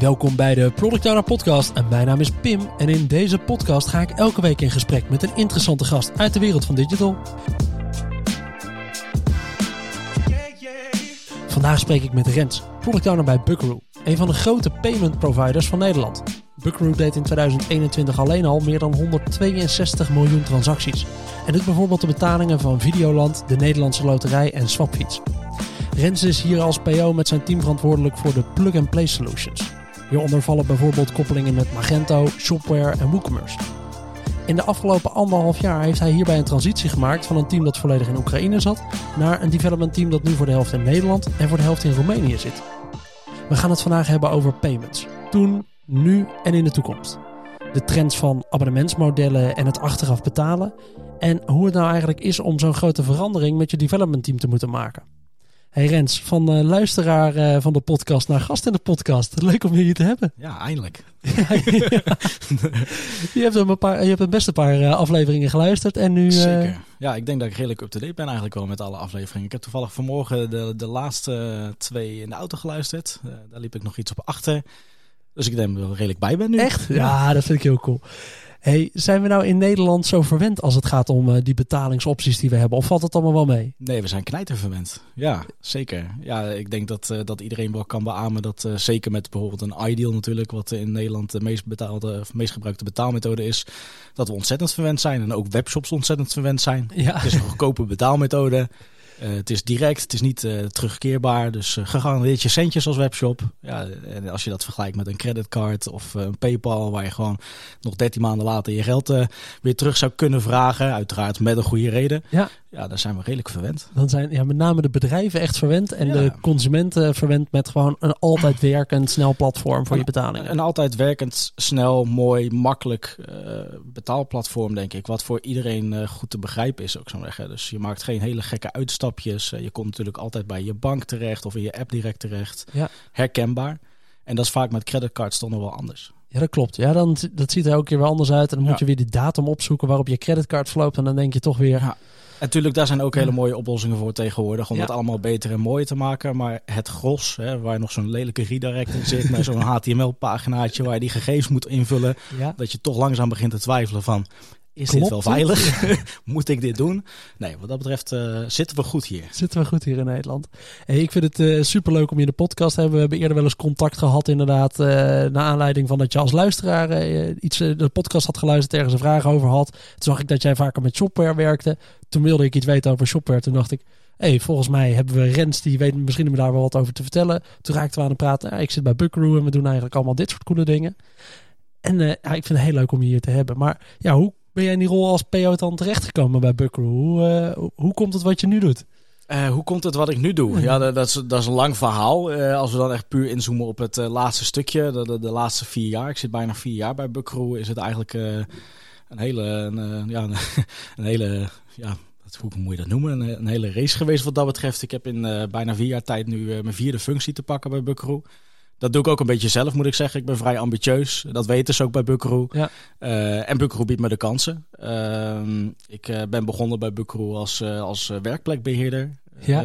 Welkom bij de Product Owner Podcast en mijn naam is Pim en in deze podcast ga ik elke week in gesprek met een interessante gast uit de wereld van digital. Vandaag spreek ik met Rens, Product Owner bij Buckaroo, een van de grote payment providers van Nederland. Buckaroo deed in 2021 alleen al meer dan 162 miljoen transacties en doet bijvoorbeeld de betalingen van Videoland, de Nederlandse Loterij en Swapfiets. Rens is hier als PO met zijn team verantwoordelijk voor de plug-and-play solutions. Hieronder vallen bijvoorbeeld koppelingen met Magento, Shopware en WooCommerce. In de afgelopen anderhalf jaar heeft hij hierbij een transitie gemaakt van een team dat volledig in Oekraïne zat naar een development team dat nu voor de helft in Nederland en voor de helft in Roemenië zit. We gaan het vandaag hebben over payments. Toen, nu en in de toekomst. De trends van abonnementsmodellen en het achteraf betalen. En hoe het nou eigenlijk is om zo'n grote verandering met je development team te moeten maken. Hey Rens, van uh, luisteraar uh, van de podcast naar gast in de podcast. Leuk om je hier te hebben. Ja, eindelijk. je, hebt een paar, je hebt een best een paar uh, afleveringen geluisterd en nu... Zeker. Ja, ik denk dat ik redelijk up-to-date ben eigenlijk wel met alle afleveringen. Ik heb toevallig vanmorgen de, de laatste twee in de auto geluisterd. daar liep ik nog iets op achter. Dus ik denk dat ik redelijk bij ben nu. Echt? Ja, ja dat vind ik heel cool. Hey, zijn we nou in Nederland zo verwend als het gaat om uh, die betalingsopties die we hebben? Of valt het allemaal wel mee? Nee, we zijn knijterverwend. Ja, zeker. Ja, ik denk dat, uh, dat iedereen wel kan beamen dat uh, zeker met bijvoorbeeld een Ideal natuurlijk, wat in Nederland de meest, betaalde, of meest gebruikte betaalmethode is, dat we ontzettend verwend zijn. En ook webshops ontzettend verwend zijn. Ja. Het is een goedkope betaalmethode. Uh, het is direct, het is niet uh, terugkeerbaar. Dus uh, gegarandeerd je centjes als webshop. Ja, en als je dat vergelijkt met een creditcard of een PayPal, waar je gewoon nog 13 maanden later je geld weer terug zou kunnen vragen. Uiteraard met een goede reden. Ja. Ja, daar zijn we redelijk verwend. Dan zijn ja, met name de bedrijven echt verwend en ja. de consumenten verwend met gewoon een altijd werkend snel platform voor een, je betalingen. Een altijd werkend, snel, mooi, makkelijk betaalplatform, denk ik. Wat voor iedereen goed te begrijpen is, ook zo zeggen. Dus je maakt geen hele gekke uitstapjes. Je komt natuurlijk altijd bij je bank terecht of in je app direct terecht. Ja. Herkenbaar. En dat is vaak met creditcards toch nog wel anders. Ja, dat klopt. Ja, dan, dat ziet er elke keer weer anders uit. En dan moet je weer de datum opzoeken waarop je creditcard verloopt. En dan denk je toch weer... Ja. En natuurlijk, daar zijn ook hele mooie oplossingen voor tegenwoordig. Om dat allemaal beter en mooier te maken. Maar het gros, hè, waar nog zo'n lelijke redirect in zit. met zo'n HTML-paginaatje waar je die gegevens moet invullen. Dat je toch langzaam begint te twijfelen van... Is Klopt dit wel veilig? Moet ik dit doen? Nee, wat dat betreft uh, zitten we goed hier. Zitten we goed hier in Nederland. Hey, ik vind het uh, superleuk om je in de podcast te hebben. We hebben eerder wel eens contact gehad inderdaad. Uh, naar aanleiding van dat je als luisteraar iets de podcast had geluisterd. Ergens een vraag over had. Toen zag ik dat jij vaker met shopware werkte. Toen wilde ik iets weten over shopware. Toen dacht ik... hey, volgens mij hebben we Rens, die weet misschien me daar wel wat over te vertellen. Toen raakten we aan het praten. Ja, ik zit bij Buckaroo en we doen eigenlijk allemaal dit soort coole dingen. En ja, ik vind het heel leuk om je hier te hebben. Maar ja, hoe ben jij in die rol als PO dan terechtgekomen bij Buckaroo? Hoe, uh, hoe komt het wat je nu doet? Uh, hoe komt het wat ik nu doe? Ja, dat, dat, is, dat is een lang verhaal. Uh, als we dan echt puur inzoomen op het laatste stukje, de, de, de, laatste vier jaar. Ik zit bijna vier jaar bij Buckaroo. Is het eigenlijk een hele, een, ja, een, een hele, ja, hoe moet je dat noemen? Een, een, hele race geweest wat dat betreft. Ik heb in bijna vier jaar tijd nu mijn vierde functie te pakken bij Buckaroo. Dat doe ik ook een beetje zelf, moet ik zeggen. Ik ben vrij ambitieus. Dat weten ze ook bij Buckaroo. Ja. Uh, en Buckaroo biedt me de kansen. Uh, ik uh, ben begonnen bij Buckaroo als, als werkplekbeheerder ja.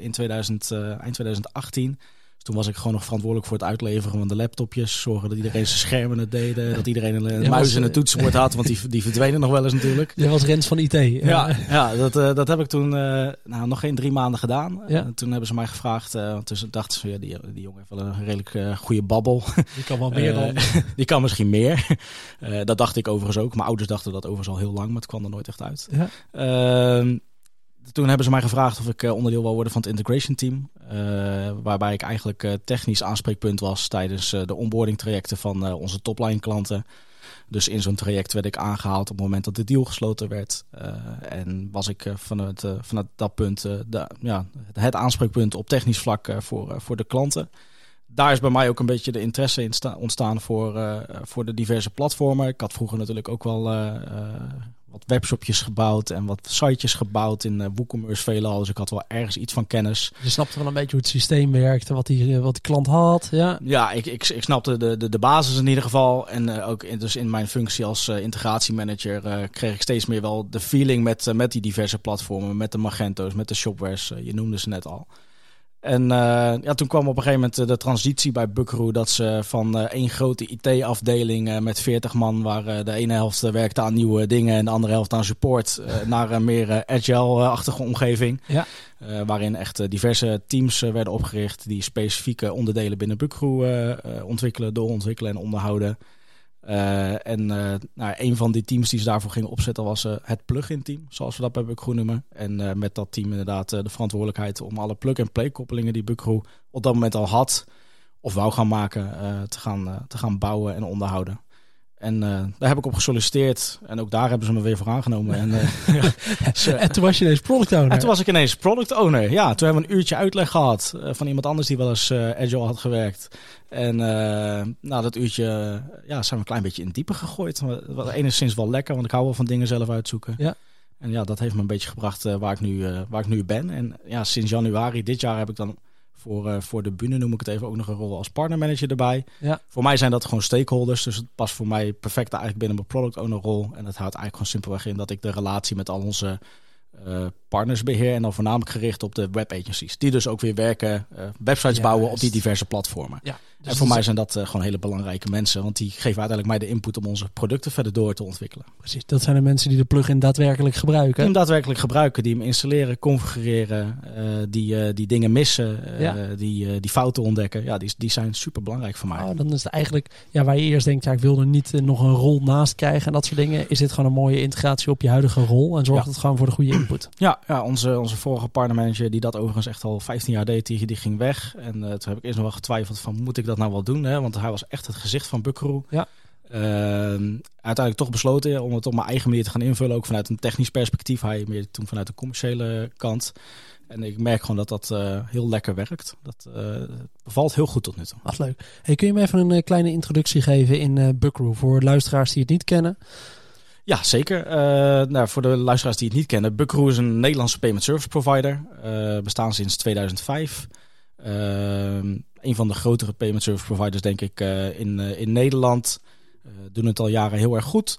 in 2000, eind 2018. Toen was ik gewoon nog verantwoordelijk voor het uitleveren van de laptopjes. Zorgen dat iedereen zijn schermen het deden. Dat iedereen een, een muis en een toetsenbord had. Want die, die verdwenen nog wel eens natuurlijk. Je was Rens van IT. Ja, ja dat, uh, dat heb ik toen uh, nou, nog geen drie maanden gedaan. Ja. Uh, toen hebben ze mij gevraagd. Toen dachten ze, ja, die, die jongen heeft wel een redelijk goede babbel. Die kan wel meer dan. die kan misschien meer. dat dacht ik overigens ook. Mijn ouders dachten dat overigens al heel lang. Maar het kwam er nooit echt uit. Ja ehm, toen hebben ze mij gevraagd of ik onderdeel wil worden van het integration team. Uh, waarbij ik eigenlijk uh, technisch aanspreekpunt was tijdens de onboarding trajecten van onze topline klanten. Dus in zo'n traject werd ik aangehaald op het moment dat de deal gesloten werd. en was ik vanuit, dat punt ja, het aanspreekpunt op technisch vlak voor, voor de klanten. Daar is bij mij ook een beetje de interesse in ontstaan voor, voor de diverse platformen. Ik had vroeger natuurlijk ook wel wat webshopjes gebouwd en wat sitejes gebouwd in uh, WooCommerce veelal. Dus ik had wel ergens iets van kennis. Je snapte wel een beetje hoe het systeem werkte, wat die, wat die klant had. Ja, ja ik, ik, ik snapte de, de, de basis in ieder geval. En uh, ook in, dus in mijn functie als uh, integratiemanager kreeg ik steeds meer wel de feeling met, met die diverse platformen. Met de Magento's, met de Shopwares, je noemde ze net al. En uh, ja, toen kwam op een gegeven moment de transitie bij Buckaroo dat ze van uh, één grote IT-afdeling uh, met 40 man, waar de ene helft werkte aan nieuwe dingen en de andere helft aan support, naar een meer agile-achtige omgeving. Ja. waarin echt diverse teams werden opgericht die specifieke onderdelen binnen Buckaroo ontwikkelen, doorontwikkelen en onderhouden. Uh, en uh, nou, een van die teams die ze daarvoor gingen opzetten was uh, het plugin team, zoals we dat bij Buckaroo noemen. En met dat team inderdaad de verantwoordelijkheid om alle plug-and-play koppelingen die Buckaroo op dat moment al had of wou gaan maken, te, gaan, te gaan bouwen en onderhouden. En uh, daar heb ik op gesolliciteerd. En ook daar hebben ze me weer voor aangenomen. En, uh, ja, en toen was je ineens product owner. En toen was ik ineens product owner. Ja, toen hebben we een uurtje uitleg gehad uh, van iemand anders die wel eens Agile had gewerkt. En na dat uurtje ja, zijn we een klein beetje in het diepe gegooid. Wat enigszins wel lekker, want ik hou wel van dingen zelf uitzoeken. Ja. En ja, dat heeft me een beetje gebracht waar, ik nu, waar ik nu ben. En ja, sinds januari dit jaar heb ik dan voor, uh, voor de bühne noem ik het even ook nog een rol als partnermanager erbij. Ja. Voor mij zijn dat gewoon stakeholders. Dus het past voor mij perfect eigenlijk binnen mijn product owner rol. En dat houdt eigenlijk gewoon simpelweg in dat ik de relatie met al onze uh, partnersbeheer en dan voornamelijk gericht op de web agencies. Die dus ook weer werken, uh, websites bouwen op die diverse platformen. Ja, dus en voor mij zijn dat uh, gewoon hele belangrijke mensen, want die geven uiteindelijk mij de input om onze producten verder door te ontwikkelen. Precies, dat zijn de mensen die de plugin daadwerkelijk gebruiken. Die hem daadwerkelijk gebruiken, die hem installeren, configureren, die, die dingen missen, ja. die, die fouten ontdekken. Ja, die, die zijn super belangrijk voor mij. Oh, dan is het eigenlijk, ja, waar je eerst denkt, ja, ik wil er niet nog een rol naast krijgen en dat soort dingen, is dit gewoon een mooie integratie op je huidige rol en zorgt het gewoon voor de goede input. Ja, ja onze, onze vorige partnermanager, die dat overigens echt al 15 jaar deed, die, die ging weg. En toen heb ik eerst nog wel getwijfeld van, moet ik dat nou wel doen? Hè? Want hij was echt het gezicht van Buckaroo. Ja. Uh, uiteindelijk toch besloten om het op mijn eigen manier te gaan invullen. Ook vanuit een technisch perspectief. Hij meer toen vanuit de commerciële kant. En ik merk gewoon dat dat uh, heel lekker werkt. Dat uh, bevalt heel goed tot nu toe. Wat leuk. Hey, kun je me even een kleine introductie geven in uh, Buckaroo voor luisteraars die het niet kennen? Ja, zeker. Nou, voor de luisteraars die het niet kennen, Buckaroo is een Nederlandse payment service provider. Bestaan sinds 2005. Uh, een van de grotere payment service providers, denk ik, in, in Nederland. doen het al jaren heel erg goed.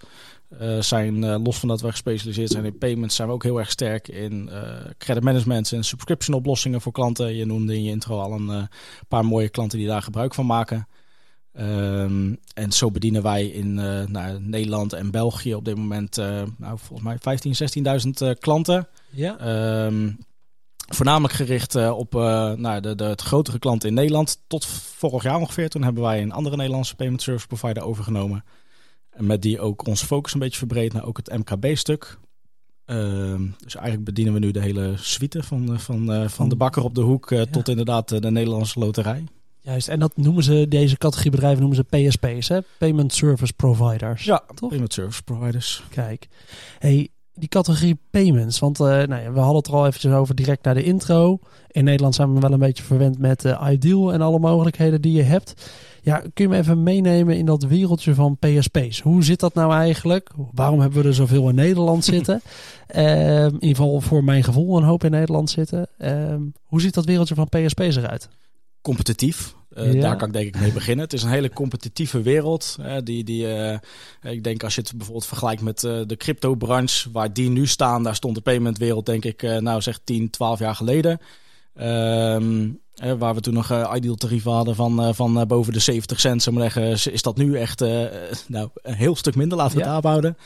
zijn los van dat we gespecialiseerd zijn in payments, zijn we ook heel erg sterk in credit management en subscription oplossingen voor klanten. Je noemde in je intro al een paar mooie klanten die daar gebruik van maken. Um, en zo bedienen wij in nou, Nederland en België op dit moment nou, volgens mij 15, 16.000 uh, klanten. Ja. Um, voornamelijk gericht uh, op nou, de, de, het grotere klanten in Nederland. Tot vorig jaar ongeveer. Toen hebben wij een andere Nederlandse payment service provider overgenomen. En met die ook onze focus een beetje verbreed naar ook het MKB-stuk. Uh, dus eigenlijk bedienen we nu de hele suite van, van, van de bakker op de hoek ja. tot inderdaad de Nederlandse loterij. Juist, en dat noemen ze, deze categorie bedrijven noemen ze PSP's, hè? Payment Service Providers. Ja, toch? Payment Service Providers. Kijk, hey, die categorie payments, want uh, nou ja, we hadden het er al eventjes over direct naar de intro. In Nederland zijn we wel een beetje verwend met uh, Ideal en alle mogelijkheden die je hebt. Ja, kun je me even meenemen in dat wereldje van PSP's? Hoe zit dat nou eigenlijk? Waarom hebben we er zoveel in Nederland zitten? uh, in ieder geval voor mijn gevoel een hoop in Nederland zitten. Uh, hoe ziet dat wereldje van PSP's eruit? competitief. Uh, Daar kan ik denk ik mee beginnen. Het is een hele competitieve wereld. Uh, die, die, uh, ik denk als je het bijvoorbeeld vergelijkt met de crypto-branche, waar die nu staan, daar stond de paymentwereld denk ik nou zeg 10, 12 jaar geleden. Ehm, waar we toen nog ideal tarieven hadden van, van boven de 70 cent, zou maar zeggen, is dat nu echt nou, een heel stuk minder. Laten we het aanhouden.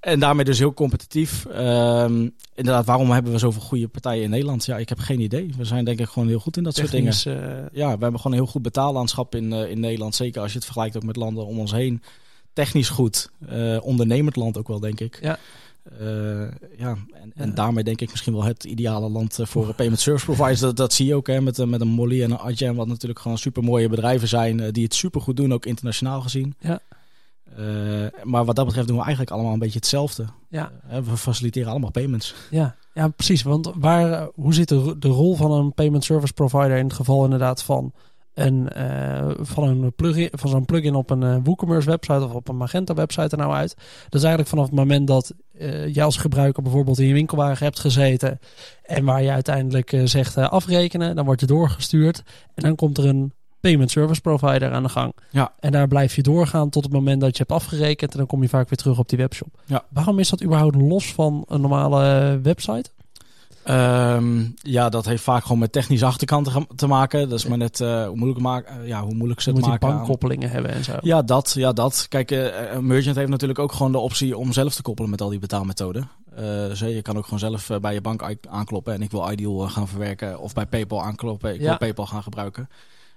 En daarmee dus heel competitief. Um, inderdaad, waarom hebben we zoveel goede partijen in Nederland? Ja, ik heb geen idee. We zijn denk ik gewoon heel goed in dat soort dingen. Uh... Ja, we hebben gewoon een heel goed betaallandschap in, uh, in Nederland. Zeker als je het vergelijkt ook met landen om ons heen. Technisch goed. Uh, ondernemend land ook wel, denk ik. Ja. ja, en, en, daarmee denk ik misschien wel het ideale land voor payment service providers. Dat, dat zie je ook hè, met, met een Molly en een Adyen, wat natuurlijk gewoon super mooie bedrijven zijn. die het super goed doen, ook internationaal gezien. Ja. Uh, maar wat dat betreft doen we eigenlijk allemaal een beetje hetzelfde. Ja. Uh, we faciliteren allemaal payments. Ja, ja precies. Want waar, hoe zit de, de rol van een payment service provider in het geval inderdaad van een, uh, van een plugin, van zo'n plugin op een WooCommerce website of op een Magenta website er nou uit? Dat is eigenlijk vanaf het moment dat jij als gebruiker bijvoorbeeld in je winkelwagen hebt gezeten en waar je uiteindelijk zegt afrekenen, dan word je doorgestuurd en dan komt er een payment service provider aan de gang. Ja. En daar blijf je doorgaan tot het moment dat je hebt afgerekend. En dan kom je vaak weer terug op die webshop. Ja. Waarom is dat überhaupt los van een normale website? Ehm, ja, dat heeft vaak gewoon met technische achterkanten te maken. Dat is maar net uh, hoe moeilijk, maken, ja, hoe moeilijk ze het Moet maken. bankkoppelingen hebben en zo. Ja, dat. Ja, dat. Kijk, uh, een merchant heeft natuurlijk ook gewoon de optie om zelf te koppelen met al die betaalmethoden. dus je kan ook gewoon zelf bij je bank aankloppen en ik wil Ideal gaan verwerken. Of bij PayPal aankloppen, ik wil PayPal gaan gebruiken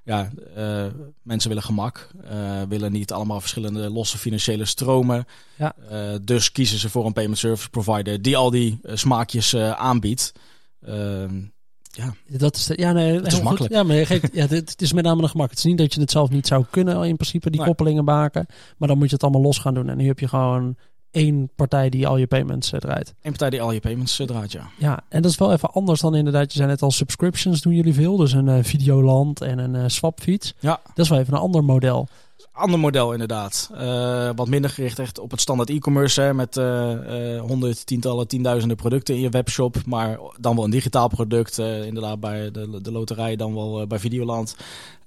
ja, uh, mensen willen gemak, uh, willen niet allemaal verschillende losse financiële stromen. Ja. Uh, dus kiezen ze voor een payment service provider die al die smaakjes aanbiedt. Ehm, ja. Dat is, ja, nee, het is makkelijk. Ja, maar je geeft, ja, het is met name een gemak. Het is niet dat je het zelf niet zou kunnen in principe, die koppelingen maken. Maar dan moet je het allemaal los gaan doen. En nu heb je gewoon één partij die al je payments uh, draait. Eén partij die al je payments uh, draait, ja. Ja, en dat is wel even anders dan inderdaad, je zei net al, subscriptions doen jullie veel. Dus een uh, Videoland en een Swapfiets. Ja. Dat is wel even een ander model. Ander model inderdaad. wat minder gericht echt op het standaard e-commerce. Met honderd, tientallen, tienduizenden producten in je webshop. Maar dan wel een digitaal product. inderdaad bij de, de loterij, dan wel bij Videoland.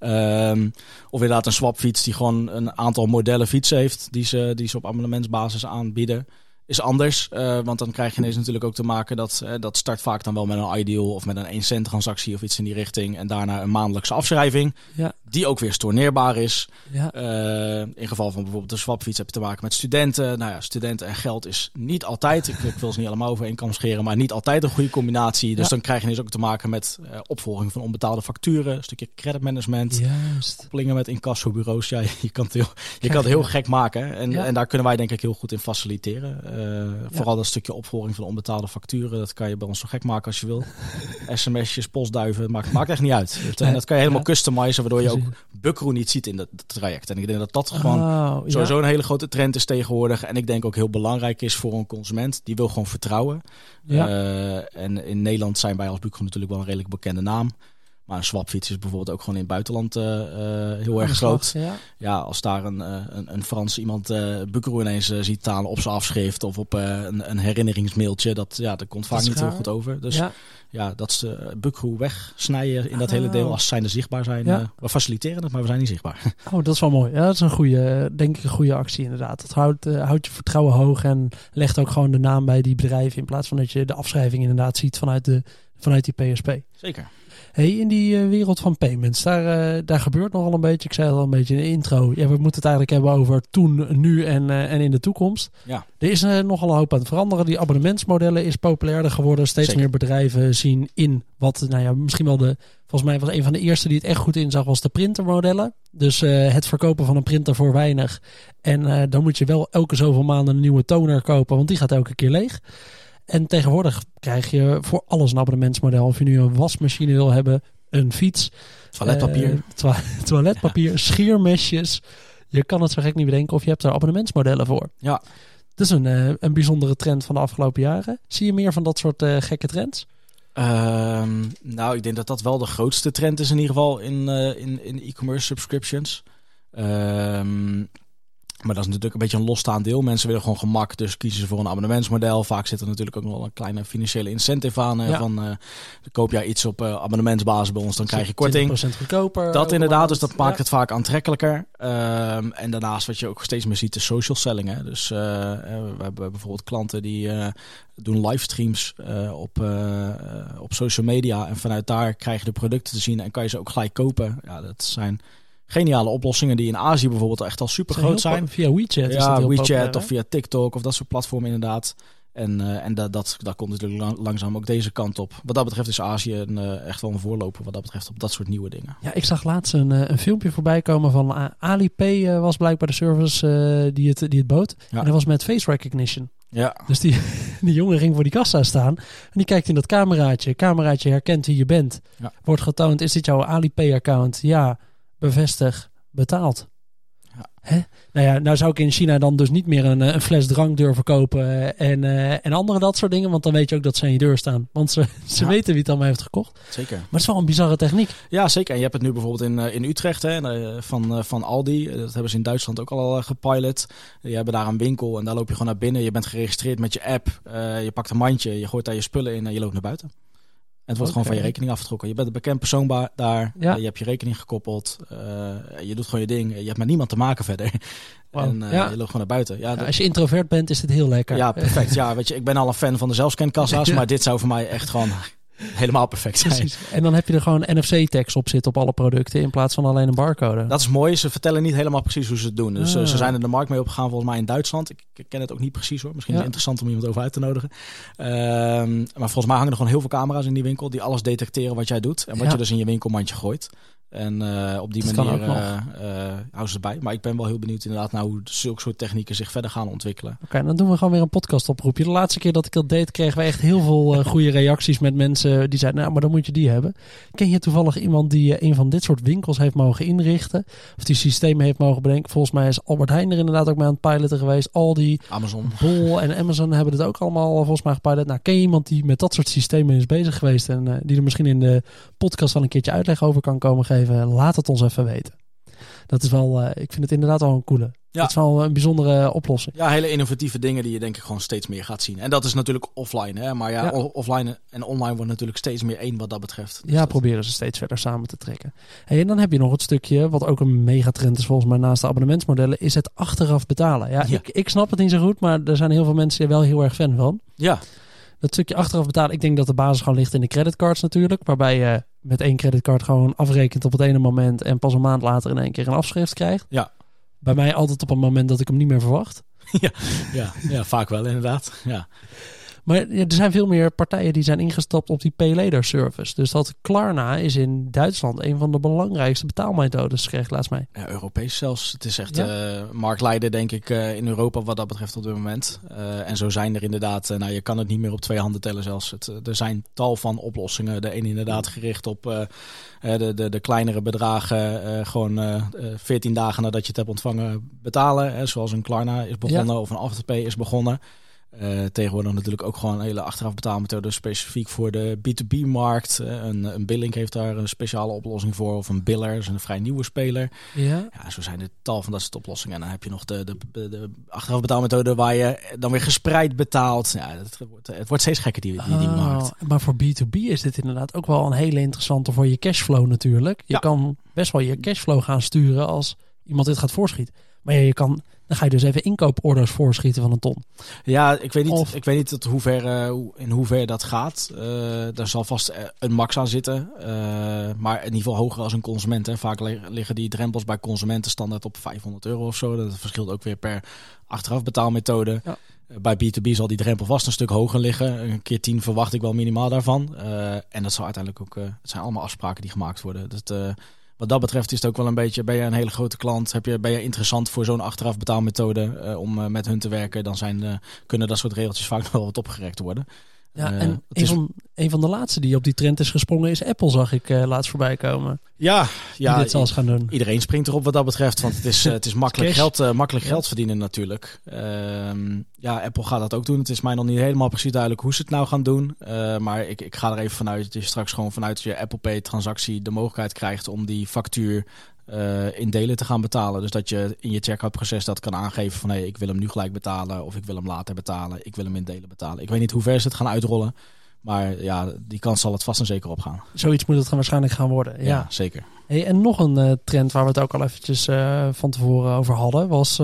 Um, of inderdaad een swapfiets die gewoon een aantal modellen fietsen heeft. Die ze, die ze op abonnementsbasis aanbieden is anders. Uh, want dan krijg je ineens natuurlijk ook te maken dat uh, dat start vaak dan wel met een ideal of met een 1 cent transactie of iets in die richting. En daarna een maandelijkse afschrijving. Ja. Die ook weer storneerbaar is. Ja. Uh, in geval van bijvoorbeeld de swapfiets heb je te maken met studenten. Nou ja, studenten en geld is niet altijd, ik, ik wil ze niet allemaal over één kam scheren, maar niet altijd een goede combinatie. Dus Ja. dan krijg je ineens ook te maken met opvolging van onbetaalde facturen, een stukje creditmanagement. Juist. Koppelingen met incassobureaus. Ja, je kan het heel, je kan het heel gek maken. En, en daar kunnen wij denk ik heel goed in faciliteren. Uh, Vooral dat stukje opvolging van onbetaalde facturen. Dat kan je bij ons zo gek maken als je wil. SMS'jes, postduiven, maakt, maakt echt niet uit. En dat kan je helemaal customizen, waardoor je ook. Buckaroo niet ziet in dat traject. En ik denk dat dat gewoon Oh, sowieso een hele grote trend is tegenwoordig. En ik denk ook heel belangrijk is voor een consument. Die wil gewoon vertrouwen. Ja. Eh, en in Nederland zijn wij als Buckaroo natuurlijk wel een redelijk bekende naam. Maar een swapfiets is bijvoorbeeld ook gewoon in het buitenland eh, eh, heel erg groot. Ja. Ja, als daar een, eh, een, een Frans iemand uh, Buckaroo ineens ziet staan op zijn afschrift of op een, een herinneringsmailtje, dat, ja, dat komt vaak niet heel goed over. Dus ja, Ja. dat is de Buckaroo wegsnijden in dat Oh. hele deel als zijnde zichtbaar zijn. Ja. we faciliteren het, maar we zijn niet zichtbaar. Oh, dat is wel mooi. Ja, dat is een goede, denk ik, een goede actie inderdaad. Dat houdt, houdt je vertrouwen hoog en legt ook gewoon de naam bij die bedrijven in plaats van dat je de afschrijving inderdaad ziet vanuit, de, vanuit die PSP. Zeker. Hey, in die eh, wereld van payments, daar, eh, daar gebeurt nogal een beetje. Ik zei het al een beetje in de intro. Ja, we moeten het eigenlijk hebben over toen, nu en, eh, en in de toekomst. Ja. Er is nogal een hoop aan het veranderen. Die abonnementsmodellen is populairder geworden. Steeds Zeker. meer bedrijven zien in wat, nou ja, misschien wel de. Volgens mij was een van de eerste die het echt goed inzag, was de printermodellen. Dus het verkopen van een printer voor weinig. En dan moet je wel elke zoveel maanden een nieuwe toner kopen, want die gaat elke keer leeg. En tegenwoordig krijg je voor alles een abonnementsmodel. Of je nu een wasmachine wil hebben, een fiets, Toiletpapier. eh, toiletpapier, schiermesjes. Je kan het zo gek niet bedenken of je hebt daar abonnementsmodellen voor. Ja. Dat is een, eh, een bijzondere trend van de afgelopen jaren. Zie je meer van dat soort eh, gekke trends? Ehm, nou, ik denk dat dat wel de grootste trend is in ieder geval in, in, in e-commerce subscriptions. Ehm, maar dat is natuurlijk een beetje een losstaand deel. Mensen willen gewoon gemak, dus kiezen ze voor een abonnementsmodel. Vaak zit er natuurlijk ook nog wel een kleine financiële incentive aan. Ja. Van, eh, koop jij iets op eh, abonnementsbasis bij ons, dan krijg je korting. 20% goedkoper. Dat inderdaad, dus dat maakt het vaak aantrekkelijker. Ehm, en daarnaast wat je ook steeds meer ziet, de social selling. Hè. Dus eh, we hebben bijvoorbeeld klanten die doen livestreams op, op social media. En vanuit daar krijg je de producten te zien en kan je ze ook gelijk kopen. Ja, dat zijn geniale oplossingen die in Azië bijvoorbeeld echt al super groot zijn. Via WeChat is dat Ja, heel WeChat populair, of via TikTok of dat soort platformen inderdaad. En, eh, en dat, dat, dat komt natuurlijk lang- langzaam ook deze kant op. Wat dat betreft is Azië een, eh, echt wel een voorloper wat dat betreft op dat soort nieuwe dingen. Ja, ik zag laatst een, eh, een filmpje voorbij komen van uh, Alipay was blijkbaar de service die, het, die het bood. Ja. En dat was met face recognition. Ja, Dus die, die jongen ging voor die kassa staan. En die kijkt in dat cameraatje. Cameraatje herkent wie je bent. Ja. Wordt getoond, is dit jouw Alipay-account? Ja, bevestig, betaald. Ja. Hè? Nou ja, nou zou ik in China dan dus niet meer een, eh, een fles drank durven kopen en, eh, en andere dat soort dingen. Want dan weet je ook dat ze aan je deur staan. Want ze, ze Ja. weten wie het allemaal heeft gekocht. zeker. Maar het is wel een bizarre techniek. Ja, zeker. En je hebt het nu bijvoorbeeld in, eh, in Utrecht hè, eh, van, eh, van Aldi. Eh, Dat hebben ze in Duitsland ook al eh, gepilot. Die hebben daar een winkel en daar loop je gewoon naar binnen. Je bent geregistreerd met je app. Eh, je pakt een mandje, je gooit daar je spullen in en je loopt naar buiten. Het wordt gewoon van je rekening afgetrokken. Je bent een bekend persoon daar. Ja. je hebt je rekening gekoppeld. je doet gewoon je ding. Je hebt met niemand te maken verder. En uh, ja. je loopt gewoon naar buiten. Ja, als je introvert bent, is dit heel lekker. Ja, perfect. ja, weet je, ik ben al een fan van de zelfscankassa's, maar dit zou voor mij echt gewoon helemaal perfect zijn. En dan heb je er gewoon NFC-tags op zitten op alle producten in plaats van alleen een barcode. Dat is mooi. Ze vertellen niet helemaal precies hoe ze het doen. Dus eh, ze ah. zijn er de markt mee opgegaan volgens mij in Duitsland. Ik, ik ken het ook niet precies hoor. Misschien is het interessant om iemand over uit te nodigen. Ehm, maar volgens mij hangen er gewoon heel veel camera's in die winkel die alles detecteren wat jij doet en wat je dus in je winkelmandje gooit. En uh, op die manier uh, uh, houden ze erbij. Maar ik ben wel heel benieuwd inderdaad naar hoe zulke soort technieken zich verder gaan ontwikkelen. Oké, dan doen we gewoon weer een podcast oproepje. De laatste keer dat ik dat deed, kregen we echt heel veel goede reacties met mensen die zeiden, nou, maar dan moet je die hebben. Ken je toevallig iemand die een van dit soort winkels heeft mogen inrichten? Of die systemen heeft mogen bedenken? Volgens mij is Albert Heijn er inderdaad ook mee aan het piloten geweest. Al die Amazon. Bol en Amazon hebben het ook allemaal volgens mij gepilot. Nou, ken je iemand die met dat soort systemen is bezig geweest en die er misschien in de podcast wel een keertje uitleg over kan komen geven? Laat het ons even weten. Dat is wel, uh, ik vind het inderdaad wel een coole. Ja. Dat is wel een bijzondere oplossing. Ja, hele innovatieve dingen die je denk ik gewoon steeds meer gaat zien. En dat is natuurlijk offline, hè? maar ja, offline en online wordt natuurlijk steeds meer één wat dat betreft. Dus ja, proberen ze steeds verder samen te trekken. Hey, en dan heb je nog het stukje, wat ook een megatrend is volgens mij naast de abonnementsmodellen, is het achteraf betalen. Ja, Ik, ik snap het niet zo goed, maar er zijn heel veel mensen wel heel erg fan van. Ja. Dat stukje achteraf betalen, ik denk dat de basis gewoon ligt in de creditcards natuurlijk. Waarbij je met één creditcard gewoon afrekent op het ene moment en pas een maand later in één keer een afschrift krijgt. Ja. Bij mij altijd op een moment dat ik hem niet meer verwacht. Ja, ja, ja vaak wel inderdaad. Ja. Maar er zijn veel meer partijen die zijn ingestapt op die pay-later service. Dus dat Klarna is in Duitsland een van de belangrijkste betaalmethodes, kreeg laatst mij. Ja, Europees zelfs. Het is echt ja. uh, marktleider, denk ik, uh, in Europa wat dat betreft op dit moment. Uh, en zo zijn er inderdaad, nou je kan het niet meer op twee handen tellen zelfs. Het, er zijn tal van oplossingen. De een inderdaad gericht op de, de, de kleinere bedragen, gewoon 14 dagen nadat je het hebt ontvangen betalen. zoals een Klarna is begonnen of een Afterpay is begonnen. Uh, tegenwoordig natuurlijk ook gewoon een hele achteraf betaalmethode specifiek voor de B2B-markt. Uh, een, een Billink heeft daar een speciale oplossing voor. Of een Biller, is een vrij nieuwe speler. Ja. ja, zo zijn er tal van dat soort oplossingen. En dan heb je nog de, de, de, achteraf betaalmethode waar je dan weer gespreid betaalt. Ja, het wordt, het wordt steeds gekker, die, die, die oh, markt. Maar voor B2B is dit inderdaad ook wel een hele interessante voor je cashflow natuurlijk. Je kan best wel je cashflow gaan sturen als iemand dit gaat voorschieten. Maar ja, je kan dan ga je dus even inkooporders voorschieten van een ton. Ja, ik weet niet, ik weet niet tot hoever, in hoeverre dat gaat. Uh, daar zal vast eh, een max aan zitten. Uh, maar in ieder geval hoger als een consument. Hè. Vaak liggen die drempels bij consumenten standaard op 500 euro of zo. Dat verschilt ook weer per achteraf betaalmethode. Ja. Bij B2B zal die drempel vast een stuk hoger liggen. Een keer 10 verwacht ik wel minimaal daarvan. en dat zal uiteindelijk ook. het zijn allemaal afspraken die gemaakt worden. Dat, wat dat betreft is het ook wel een beetje, ben je een hele grote klant, heb je, ben je interessant voor zo'n achteraf betaalmethode uh, om uh, met hun te werken, dan zijn, uh, kunnen dat soort regeltjes vaak wel wat opgerekt worden. Ja, en een, is... van, een van de laatste die op die trend is gesprongen is Apple, zag ik laatst voorbij komen. Ja, ja dit zal gaan doen. iedereen springt erop wat dat betreft, want het is, het is makkelijk, geld, makkelijk geld verdienen natuurlijk. Ehm, ja, Apple gaat dat ook doen. Het is mij nog niet helemaal precies duidelijk hoe ze het nou gaan doen. maar ik, ik ga er even vanuit dat je straks gewoon vanuit je Apple Pay transactie de mogelijkheid krijgt om die factuur uh, in delen te gaan betalen. Dus dat je in je checkout proces dat kan aangeven van hé, hey, ik wil hem nu gelijk betalen of ik wil hem later betalen. Ik wil hem in delen betalen. Ik weet niet hoe ver ze het gaan uitrollen. Maar ja, die kans zal het vast en zeker opgaan. Zoiets moet het gaan waarschijnlijk gaan worden. Ja, zeker. Hey, en nog een uh, trend waar we het ook al eventjes uh, van tevoren over hadden, was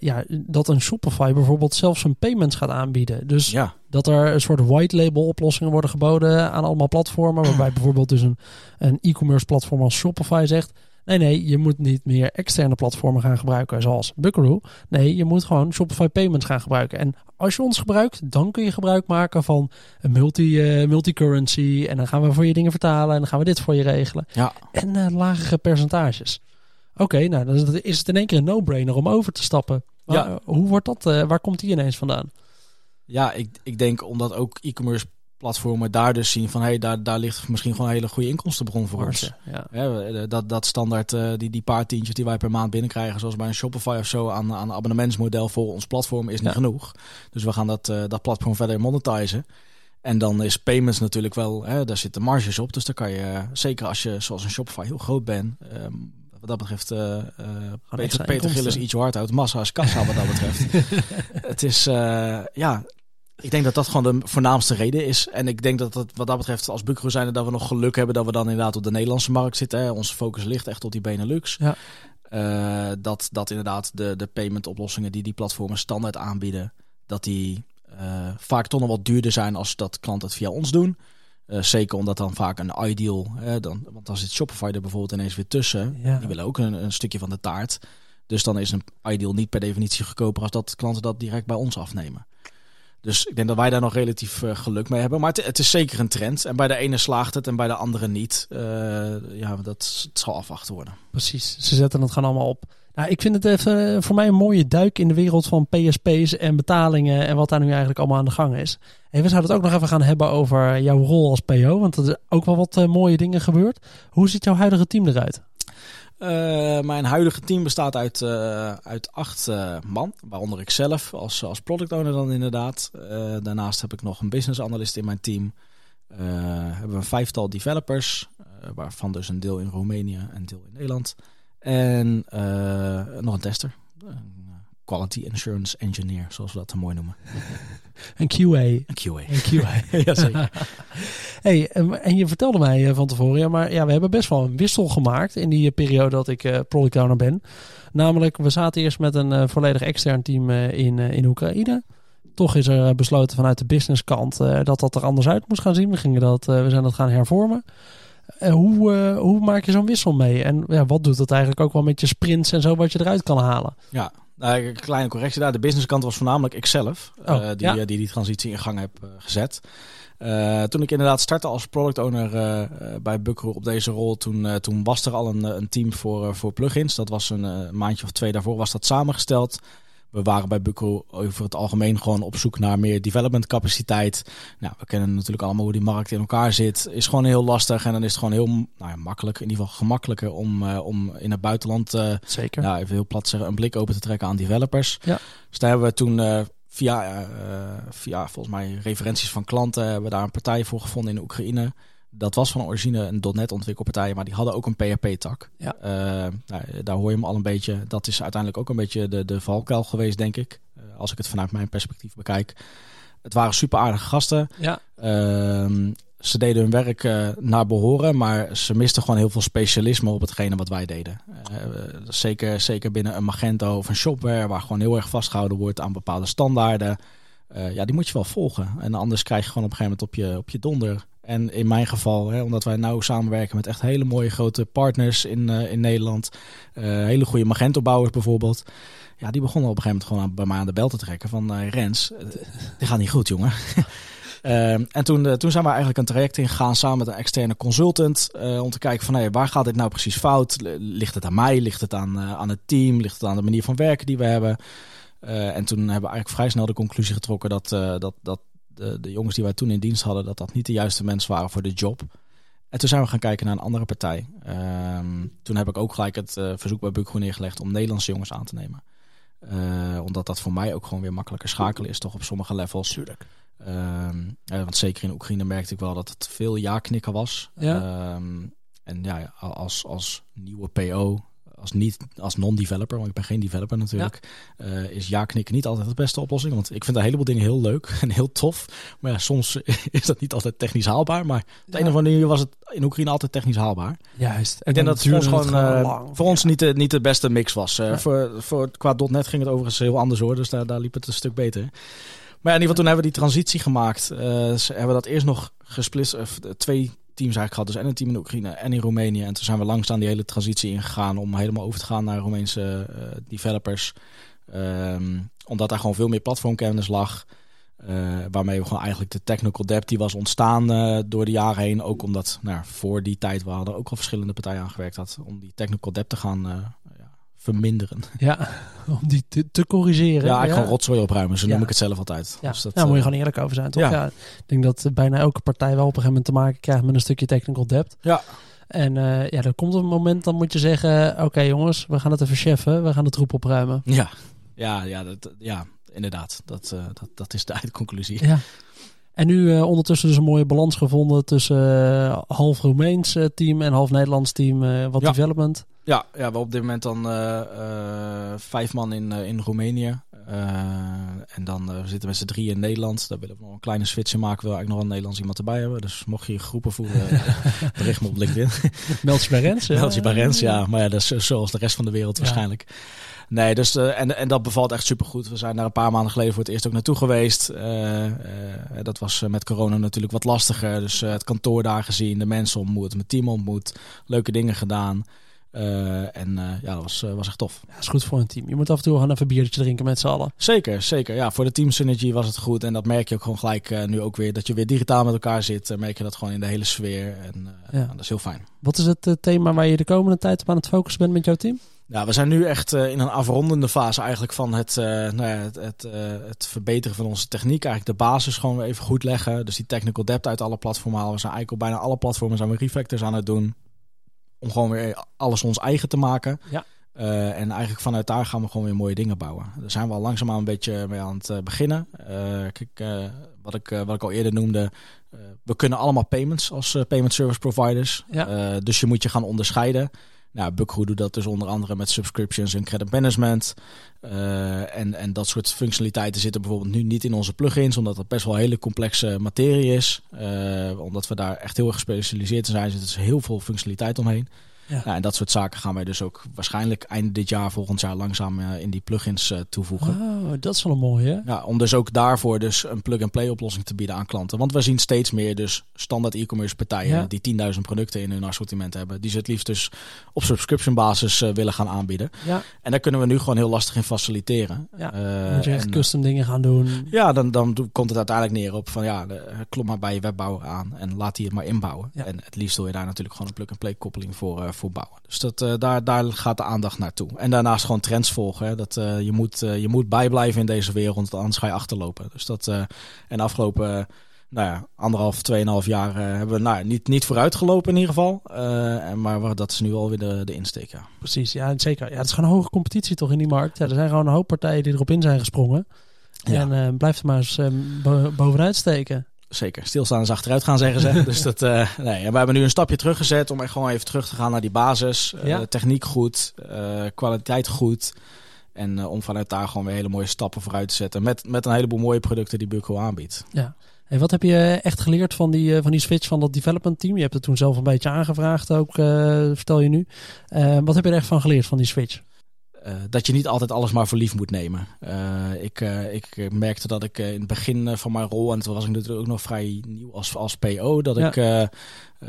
ja, dat een Shopify bijvoorbeeld zelfs een payments gaat aanbieden. Dus ja. dat er een soort white label oplossingen worden geboden aan allemaal platformen. Waarbij bijvoorbeeld dus een, een e-commerce platform als Shopify zegt Nee, nee, je moet niet meer externe platformen gaan gebruiken zoals Buckaroo. Nee, je moet gewoon Shopify Payments gaan gebruiken. En als je ons gebruikt, dan kun je gebruik maken van een multi, uh, multi-currency. En dan gaan we voor je dingen vertalen en dan gaan we dit voor je regelen. Ja. En uh, lagere percentages. Oké, nou dan is het in één keer een no-brainer om over te stappen. ja. Hoe wordt dat? Uh, waar komt die ineens vandaan? Ja, ik, ik denk omdat ook e-commerce platformen daar dus zien van hey, daar, daar ligt misschien gewoon een hele goede inkomstenbron voor ons. Ja. dat, dat standaard, uh, die, die paar tientjes die wij per maand binnenkrijgen, zoals bij een Shopify of zo, aan, aan abonnementsmodel voor ons platform is niet genoeg. Dus we gaan dat, uh, dat platform verder monetizen. En dan is payments natuurlijk wel, hè, daar zitten marges op. Dus dan kan je, zeker als je zoals een Shopify heel groot bent, um, wat dat betreft, uh, uh, Peter, Peter Gillis iets hard uit. Massa is kassa wat dat betreft. het is, uh, ja, Ik denk dat dat gewoon de voornaamste reden is. En ik denk dat het wat dat betreft als Bucro zijn dat we nog geluk hebben dat we dan inderdaad op de Nederlandse markt zitten. Hè. Onze focus ligt echt op die Benelux. Ja. Uh, dat, dat inderdaad de, de payment oplossingen die die platformen standaard aanbieden, dat die uh, vaak toch nog wat duurder zijn als dat klanten het via ons doen. Uh, zeker omdat dan vaak een ideal, hè, dan, want dan zit Shopify er bijvoorbeeld ineens weer tussen. Ja. Die willen ook een, een stukje van de taart. Dus dan is een ideal niet per definitie goedkoper als dat klanten dat direct bij ons afnemen. Dus ik denk dat wij daar nog relatief uh, geluk mee hebben. Maar het, is zeker een trend. En bij de ene slaagt het en bij de andere niet. Uh, ja, dat zal afwachten worden. Precies. Ze zetten het gewoon allemaal op. Nou, ik vind het even eh, voor mij een mooie duik in de wereld van PSP's en betalingen en wat daar nu eigenlijk allemaal aan de gang is. En we zouden het ook nog even gaan hebben over jouw rol als PO, want er is ook wel wat mooie dingen gebeurd. Hoe ziet jouw huidige team eruit? Uh, mijn huidige team bestaat uit, uh, uit acht uh, man, waaronder ik zelf als, als product owner dan inderdaad. daarnaast heb ik nog een business analyst in mijn team. hebben we een vijftal developers, waarvan dus een deel in Roemenië en een deel in Nederland. En nog een tester, quality assurance engineer, zoals we dat mooi noemen. Een QA. Een QA. Een QA. Jazeker. hey, en je vertelde mij van tevoren, ja, maar ja, we hebben best wel een wissel gemaakt in die periode dat ik uh, product owner ben. Namelijk, we zaten eerst met een uh, volledig extern team uh, in, in Oekraïne. Toch is er besloten vanuit de businesskant dat dat er anders uit moest gaan zien. We, gingen dat, we zijn dat gaan hervormen. hoe, hoe maak je zo'n wissel mee? En ja, wat doet dat eigenlijk ook wel met je sprints en zo, wat je eruit kan halen? Ja, nou, een kleine correctie daar. De businesskant was voornamelijk ikzelf oh, uh, die, ja. die die transitie in gang heb uh, gezet. Uh, toen ik inderdaad startte als product owner bij Bucro op deze rol, toen, toen was er al een, een team voor, voor plugins. Dat was een maandje of twee daarvoor was dat samengesteld. We waren bij Bucro over het algemeen gewoon op zoek naar meer development capaciteit. Nou, we kennen natuurlijk allemaal hoe die markt in elkaar zit. Is gewoon heel lastig en dan is het gewoon heel nou ja, makkelijk, in ieder geval gemakkelijker om, uh, om in het buitenland, uh, Zeker. Nou, even heel plat zeggen, een blik open te trekken aan developers. Ja. Dus daar hebben we toen uh, via, via volgens mij referenties van klanten, hebben we daar een partij voor gevonden in Oekraïne. Dat was van origine een .NET ontwikkelpartij, maar die hadden ook een PHP-tak. Ja. Uh, nou, daar hoor je hem al een beetje. Dat is uiteindelijk ook een beetje de, de valkuil geweest, denk ik. Uh, als ik het vanuit mijn perspectief bekijk. Het waren super aardige gasten. Ja. Uh, ze deden hun werk uh, naar behoren, maar ze misten gewoon heel veel specialisme op hetgene wat wij deden. zeker, zeker binnen een Magento of een shopware, waar gewoon heel erg vastgehouden wordt aan bepaalde standaarden. Ja, die moet je wel volgen. En anders krijg je gewoon op een gegeven moment op je, op je donder. En in mijn geval, hè, omdat wij nauw samenwerken met echt hele mooie grote partners in, uh, in Nederland. Uh, hele goede Magento-bouwers bijvoorbeeld. Ja, die begonnen op een gegeven moment gewoon aan, bij mij aan de bel te trekken van uh, Rens, dit gaat niet goed jongen. en toen, toen zijn we eigenlijk een traject ingegaan samen met een externe consultant. om te kijken van hey, waar gaat dit nou precies fout? Ligt het aan mij? Ligt het aan, aan het team? Ligt het aan de manier van werken die we hebben? en toen hebben we eigenlijk vrij snel de conclusie getrokken dat, dat, dat de, de, jongens die wij toen in dienst hadden, dat dat niet de juiste mensen waren voor de job. En toen zijn we gaan kijken naar een andere partij. Um, toen heb ik ook gelijk het uh, verzoek bij Bukgroen neergelegd om Nederlandse jongens aan te nemen. Uh, omdat dat voor mij ook gewoon weer makkelijker schakelen is, toch op sommige levels. Tuurlijk. Um, ja, want zeker in Oekraïne merkte ik wel dat het veel ja-knikken was. Ja. Um, en ja, als, als nieuwe PO als, niet, als non-developer, want ik ben geen developer natuurlijk, ja. uh, is ja knikken niet altijd de beste oplossing. Want ik vind een heleboel dingen heel leuk en heel tof. Maar ja, soms is dat niet altijd technisch haalbaar. Maar op ja. een of andere manier was het in Oekraïne altijd technisch haalbaar. Juist. Ik denk dat het voor ons gewoon, uh, voor ons niet de, niet de beste mix was. Uh, voor, voor, qua .NET ging het overigens heel anders hoor, dus daar, daar liep het een stuk beter. Maar ja, in ieder geval toen hebben we die transitie gemaakt. ze hebben dat eerst nog gesplitst, twee teams eigenlijk gehad. Dus en een team in Oekraïne en in Roemenië. En toen zijn we langzaam die hele transitie ingegaan om helemaal over te gaan naar Roemeense uh, developers. Um, omdat daar gewoon veel meer platformkennis lag. Uh, waarmee we gewoon eigenlijk de technical debt die was ontstaan uh, door de jaren heen. Ook omdat nou, voor die tijd we hadden ook al verschillende partijen aangewerkt had om die technical debt te gaan verminderen. Ja, om die te, te corrigeren. Ja, ik ja. gewoon rotzooi opruimen, zo ja. noem ik het zelf altijd. Ja, dus dat, daar moet je gewoon eerlijk over zijn, toch? Ja. Ja. Ik denk dat bijna elke partij wel op een gegeven moment te maken krijgt met een stukje technical debt. Ja. En uh, ja, er komt een moment, dan moet je zeggen, oké okay, jongens, we gaan het even cheffen, we gaan de troep opruimen. Ja, ja, ja, dat, ja inderdaad. Dat, uh, dat, dat is de eindconclusie. Ja. En nu uh, ondertussen dus een mooie balans gevonden tussen uh, half Roemeens team en half Nederlands team, wat ja. development. Ja, ja, we op dit moment dan vijf man in, in Roemenië. en dan we zitten met z'n drie in Nederland. Daar willen we nog een kleine switch in maken. We eigenlijk nog wel een Nederlands iemand erbij hebben. Dus mocht je je groepen voelen, bericht me op LinkedIn. Meld je bij Rens. Meld je bij Rens, ja. Maar ja, dat is zoals de rest van de wereld waarschijnlijk. Nee, dus, uh, en, en dat bevalt echt supergoed. We zijn daar een paar maanden geleden voor het eerst ook naartoe geweest. Uh, uh, dat was met corona natuurlijk wat lastiger. Dus het kantoor daar gezien, de mensen ontmoet, mijn team ontmoet. Leuke dingen gedaan. En ja, dat was, was echt tof. Ja, dat is goed voor een team. Je moet af en toe gewoon even een biertje drinken met z'n allen. Zeker, zeker. Ja, voor de team synergy was het goed. En dat merk je ook gewoon gelijk nu ook weer. Dat je weer digitaal met elkaar zit. merk je dat gewoon in de hele sfeer. En ja. dat is heel fijn. Wat is het thema waar je de komende tijd op aan het focussen bent met jouw team? Ja, we zijn nu echt in een afrondende fase eigenlijk van het, uh, nou ja, het, het, uh, het, verbeteren van onze techniek. Eigenlijk de basis gewoon weer even goed leggen. Dus die technical depth uit alle platformen halen. We zijn eigenlijk op bijna alle platformen zijn we refactors aan het doen. Om gewoon weer alles ons eigen te maken. Ja. en eigenlijk vanuit daar gaan we gewoon weer mooie dingen bouwen. Daar zijn we al langzaamaan een beetje mee aan het beginnen. kijk, wat, ik, wat ik al eerder noemde. we kunnen allemaal payments als payment service providers. Ja. dus je moet je gaan onderscheiden. Nou, doet dat dus onder andere met subscriptions en credit management. Uh, en, en dat soort functionaliteiten zitten bijvoorbeeld nu niet in onze plugins, omdat dat best wel hele complexe materie is. Uh, omdat we daar echt heel erg gespecialiseerd in zijn, zit er heel veel functionaliteit omheen. Ja. Nou, en dat soort zaken gaan wij dus ook waarschijnlijk eind dit jaar, volgend jaar langzaam uh, in die plugins uh, toevoegen. Oh, dat is wel een mooie. Ja, om dus ook daarvoor dus een plug-and-play oplossing te bieden aan klanten. Want we zien steeds meer dus standaard e-commerce partijen ja. die 10.000 producten in hun assortiment hebben. Die ze het liefst dus op subscription basis uh, willen gaan aanbieden. Ja. En daar kunnen we nu gewoon heel lastig in faciliteren. Ja, moet je echt en, custom dingen gaan doen. Ja, dan, dan komt het uiteindelijk neer op van ja, klop maar bij je webbouwer aan en laat die het maar inbouwen. Ja. En het liefst wil je daar natuurlijk gewoon een plug-and-play koppeling voor, voor bouwen. Dus dat, uh, daar, daar gaat de aandacht naartoe. En daarnaast gewoon trends volgen. Hè. Dat, uh, je, moet, uh, je moet bijblijven in deze wereld, anders ga je achterlopen. Dus dat, en afgelopen nou ja, anderhalf, tweeënhalf jaar hebben we nou, niet, niet vooruit gelopen in ieder geval. maar dat is nu alweer de, de insteek. Ja. Precies, ja, zeker. Ja, het is gewoon een hoge competitie toch in die markt. Ja, er zijn gewoon een hoop partijen die erop in zijn gesprongen. Ja. En blijf er maar eens bovenuit steken. Zeker, stilstaan is achteruit gaan zeggen ze. dus dat, uh, nee, we hebben nu een stapje teruggezet om echt gewoon even terug te gaan naar die basis. Ja. Uh, techniek goed, uh, kwaliteit goed. En om vanuit daar gewoon weer hele mooie stappen vooruit te zetten. Met, met een heleboel mooie producten die Buco aanbiedt. Ja. Hey, wat heb je echt geleerd van die, van die switch van dat development team? Je hebt het toen zelf een beetje aangevraagd ook, vertel je nu. wat heb je er echt van geleerd van die switch? Uh, dat je niet altijd alles maar voor lief moet nemen. Uh, ik, uh, ik merkte dat ik in het begin van mijn rol, en toen was ik natuurlijk ook nog vrij nieuw als, als PO, dat Ja. ik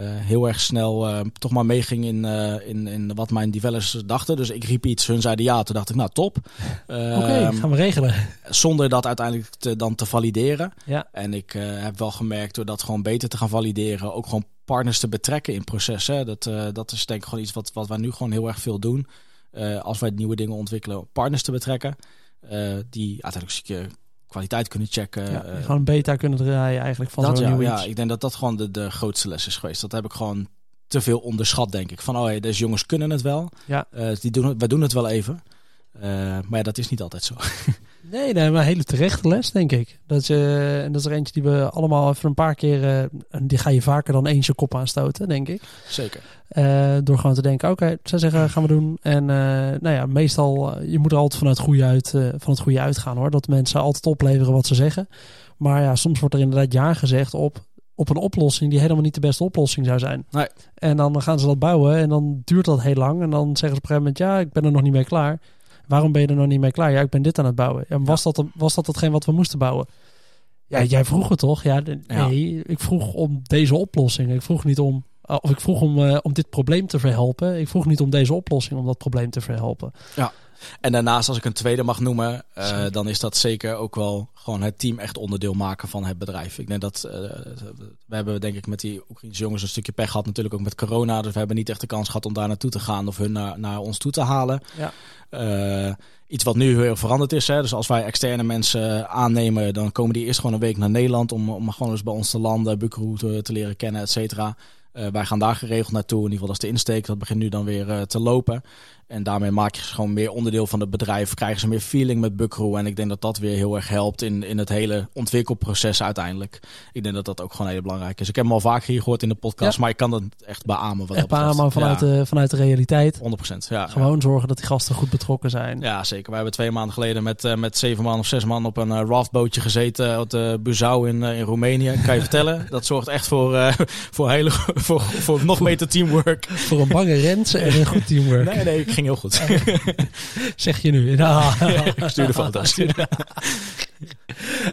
heel erg snel toch maar meeging in, in, in wat mijn developers dachten. Dus ik riep iets, hun zeiden ja, toen dacht ik nou top. Oké, okay, gaan we regelen. Zonder dat uiteindelijk te, dan te valideren. Ja. En ik heb wel gemerkt door dat gewoon beter te gaan valideren, ook gewoon partners te betrekken in processen. Dat, dat is denk ik gewoon iets wat, wat wij nu gewoon heel erg veel doen. Uh, als wij nieuwe dingen ontwikkelen, partners te betrekken. Uh, die uiteindelijk kwaliteit kunnen checken. Ja, uh, gewoon een beta kunnen draaien eigenlijk van dat, zo'n ja, nieuw ja, ik denk dat dat gewoon de, de grootste les is geweest. Dat heb ik gewoon te veel onderschat, denk ik. Van, oh hey, deze jongens kunnen het wel. Ja. die doen, wij doen het wel even. maar ja, dat is niet altijd zo. Nee, nee, maar een hele terechte les, denk ik. Dat is, uh, dat is er eentje die we allemaal even een paar keer... Uh, die ga je vaker dan eens je kop aanstoten, denk ik. Zeker. Uh, door gewoon te denken, oké, okay, zij zeggen, gaan we doen. En nou ja, meestal, je moet er altijd vanuit goede uit, van het goede uitgaan, hoor. Dat mensen altijd opleveren wat ze zeggen. Maar ja, soms wordt er inderdaad ja gezegd op, op een oplossing die helemaal niet de beste oplossing zou zijn. Nee. En dan gaan ze dat bouwen en dan duurt dat heel lang. En dan zeggen ze op een gegeven moment, ja, ik ben er nog niet mee klaar. Waarom ben je er nog niet mee klaar? Ja, ik ben dit aan het bouwen. Ja, was, ja. Dat, was dat hetgeen wat we moesten bouwen? Ja, jij vroeg het toch? Ja, nee, ja. ik vroeg om deze oplossing. Ik vroeg niet om, of ik vroeg om, uh, om dit probleem te verhelpen. Ik vroeg niet om deze oplossing om dat probleem te verhelpen. Ja. En daarnaast, als ik een tweede mag noemen, uh, dan is dat zeker ook wel gewoon het team echt onderdeel maken van het bedrijf. Ik denk dat uh, we hebben denk ik met die Oekraïnse jongens een stukje pech gehad, natuurlijk ook met corona. Dus we hebben niet echt de kans gehad om daar naartoe te gaan of hun naar, naar ons toe te halen. Ja. Uh, iets wat nu heel veranderd is. Hè. Dus als wij externe mensen aannemen, dan komen die eerst gewoon een week naar Nederland om, om gewoon eens bij ons te landen, Buckaroo te, te leren kennen, et cetera. Uh, wij gaan daar geregeld naartoe. In ieder geval dat is de insteek. Dat begint nu dan weer uh, te lopen. En daarmee maak je ze gewoon meer onderdeel van het bedrijf. Krijgen ze meer feeling met Buckaroo. En ik denk dat dat weer heel erg helpt in, in het hele ontwikkelproces uiteindelijk. Ik denk dat dat ook gewoon heel belangrijk is. Ik heb hem al vaker hier gehoord in de podcast. Maar ik kan het echt beamen. Wat Echt dat betreft. beamen vanuit, ja, de, vanuit de realiteit. 100%. Ja, Gewoon zorgen dat die gasten goed betrokken zijn. ja, zeker. We hebben twee maanden geleden met, eh, met zeven man of zes man op een eh, raftbootje gezeten. Op de Buzau in, eh, in Roemenië. Kan je vertellen. Dat zorgt echt voor, voor, hele, voor, voor nog beter teamwork. Voor een bange rens en een goed teamwork. Nee, nee, ging heel goed. Zeg je nu. Nou. ik stuur de foto's.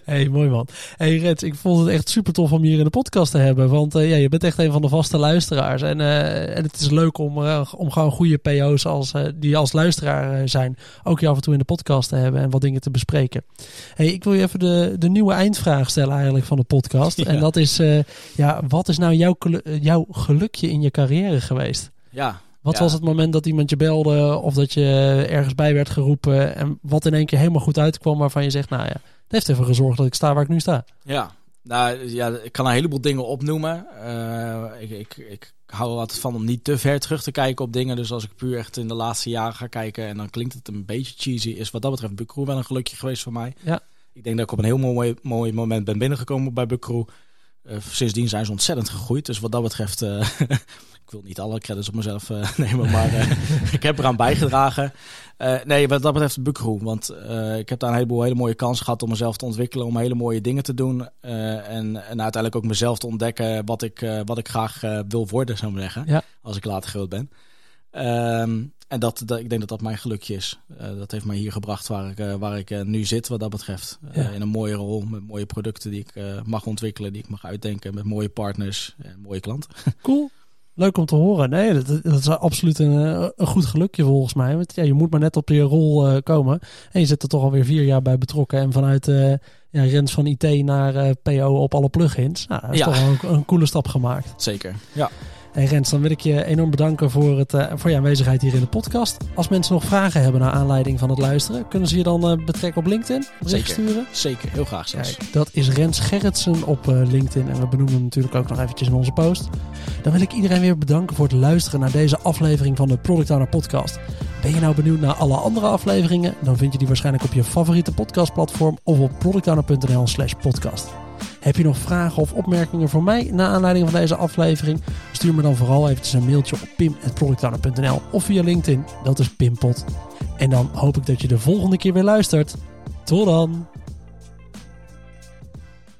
hey, mooi man. Hey Rens, ik vond het echt super tof om je hier in de podcast te hebben. Want eh, ja, je bent echt een van de vaste luisteraars. En, eh, en het is leuk om, eh, om gewoon goede PO's als, die als luisteraar eh, zijn... ook je af en toe in de podcast te hebben en wat dingen te bespreken. Hey, ik wil je even de, de nieuwe eindvraag stellen eigenlijk van de podcast. Ja. En dat is, eh, ja, wat is nou jouw, jouw gelukje in je carrière geweest? Ja. Wat Ja. was het moment dat iemand je belde of dat je ergens bij werd geroepen en wat in één keer helemaal goed uitkwam waarvan je zegt, nou ja, het heeft ervoor gezorgd dat ik sta waar ik nu sta. Ja, nou ja, ik kan een heleboel dingen opnoemen. Eh, ik, ik, ik hou er altijd van om niet te ver terug te kijken op dingen. Dus als ik puur echt in de laatste jaren ga kijken en dan klinkt het een beetje cheesy, is wat dat betreft Buckaroo wel een gelukje geweest voor mij. Ja. Ik denk dat ik op een heel mooi, mooi moment ben binnengekomen bij Buckaroo. Eh, sindsdien zijn ze ontzettend gegroeid. Dus wat dat betreft, eh, ik wil niet alle credits op mezelf eh, nemen, maar eh, ik heb eraan bijgedragen. Eh, nee, wat dat betreft Buckaroo. Want ik heb daar een heleboel hele mooie kansen gehad om mezelf te ontwikkelen, om hele mooie dingen te doen. En, en uiteindelijk ook mezelf te ontdekken wat ik, wat ik graag wil worden, zou ik zeggen. Ja. Als ik later groot ben. Ehm, en dat, dat, ik denk dat dat mijn gelukje is. Dat heeft mij hier gebracht waar ik, waar ik nu zit, wat dat betreft. Ja. in een mooie rol, met mooie producten die ik mag ontwikkelen, die ik mag uitdenken, met mooie partners en mooie klanten. Cool. Leuk om te horen. Nee, dat, dat is absoluut een, eh, een goed gelukje volgens mij. Want ja, je moet maar net op je rol eh, komen. En je zit er toch alweer vier jaar bij betrokken. En vanuit eh ja, Rens van IT naar PO op alle plugins. Nou, dat is Ja. toch wel een, een coole stap gemaakt. Zeker. Ja. Hey Rens, dan wil ik je enorm bedanken voor, het, eh, voor je aanwezigheid hier in de podcast. Als mensen nog vragen hebben naar aanleiding van het luisteren, kunnen ze je dan eh, betrekken op LinkedIn? Zeker. sturen? Zeker. Heel graag zelfs. Kijk, dat is Rens Gerritsen op eh, LinkedIn. En we benoemen hem natuurlijk ook nog eventjes in onze post. Dan wil ik iedereen weer bedanken voor het luisteren naar deze aflevering van de Product Owner Podcast. Ben je nou benieuwd naar alle andere afleveringen? Dan vind je die waarschijnlijk op je favoriete podcastplatform of op productowner.nl slash podcast. Heb je nog vragen of opmerkingen voor mij na aanleiding van deze aflevering? Stuur me dan vooral eventjes een mailtje op pim.productowner.nl of via LinkedIn. Dat is Pimpot. En dan hoop ik dat je de volgende keer weer luistert. Tot dan!